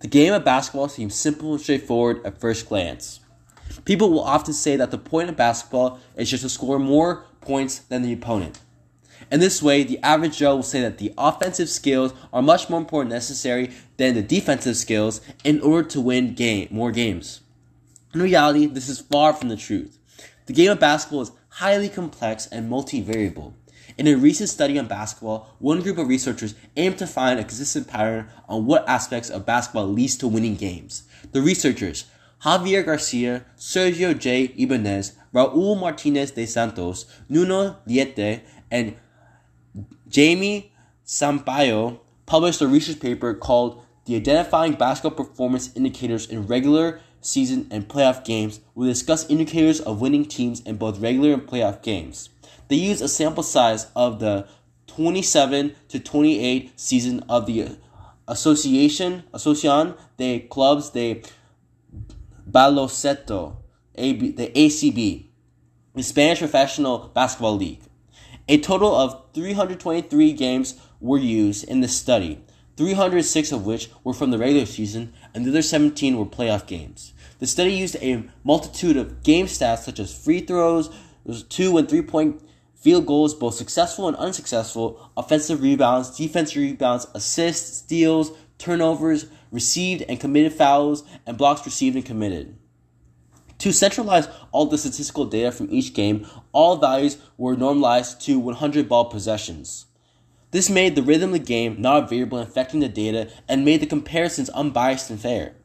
The game of basketball seems simple and straightforward at first glance. People will often say that the point of basketball is just to score more points than the opponent. In this way, the average Joe will say that the offensive skills are much more important necessary than the defensive skills in order to win game more games. In reality, this is far from the truth. The game of basketball is highly complex and multivariable. In a recent study on basketball, one group of researchers aimed to find a consistent pattern on what aspects of basketball leads to winning games. The researchers, Javier Garcia, Sergio J. Ibanez, Raul Martinez de Santos, Nuno Leite, and Jamie Sampaio published a research paper called The Identifying Basketball Performance Indicators in Regular Season and Playoff Games will discuss indicators of winning teams in both regular and playoff games. They used a sample size of the 27 to 28 season of the Association Asociación de Clubs de Baloncesto, the ACB, the Spanish Professional Basketball League. A total of 323 games were used in the study, 306 of which were from the regular season, and the other 17 were playoff games. The study used a multitude of game stats such as free throws, two and three point field goals, both successful and unsuccessful, offensive rebounds, defensive rebounds, assists, steals, turnovers, received and committed fouls, and blocks received and committed. To centralize all the statistical data from each game, all values were normalized to 100 ball possessions. This made the rhythm of the game not a variable affecting the data and made the comparisons unbiased and fair.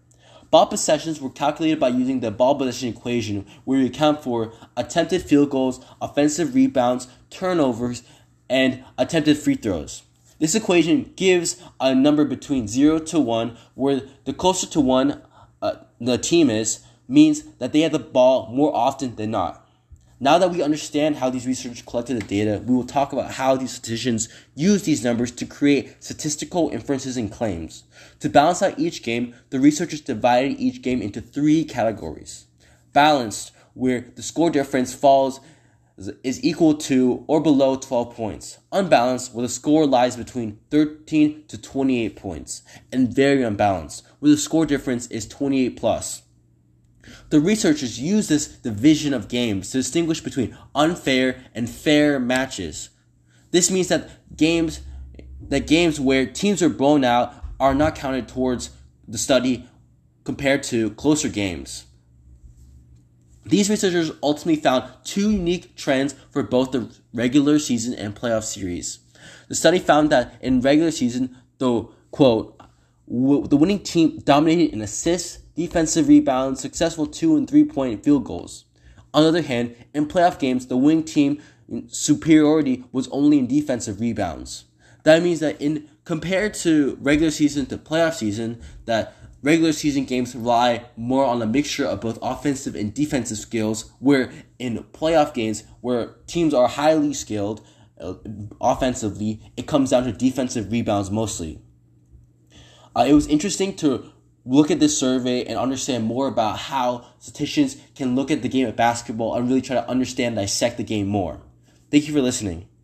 Ball possessions were calculated by using the ball possession equation, where you account for attempted field goals, offensive rebounds, turnovers, and attempted free throws. This equation gives a number between 0 to 1, where the closer to 1 uh, the team is, means that they have the ball more often than not. Now that we understand how these researchers collected the data, we will talk about how these statisticians use these numbers to create statistical inferences and claims. To balance out each game, the researchers divided each game into three categories. Balanced, where the score difference falls is equal to or below 12 points. Unbalanced, where the score lies between 13 to 28 points. And very unbalanced, where the score difference is 28 plus. The researchers use this division of games to distinguish between unfair and fair matches. This means that games that games where teams are blown out are not counted towards the study compared to closer games. These researchers ultimately found two unique trends for both the regular season and playoff series. The study found that in regular season, the quote, the winning team dominated in assists, defensive rebounds, successful two and three point field goals. On the other hand, in playoff games, the wing team superiority was only in defensive rebounds. That means that in compared to regular season to playoff season, that regular season games rely more on a mixture of both offensive and defensive skills, where in playoff games where teams are highly skilled uh, offensively, it comes down to defensive rebounds mostly. Uh, it was interesting to look at this survey and understand more about how statisticians can look at the game of basketball and really try to understand, dissect the game more. Thank you for listening.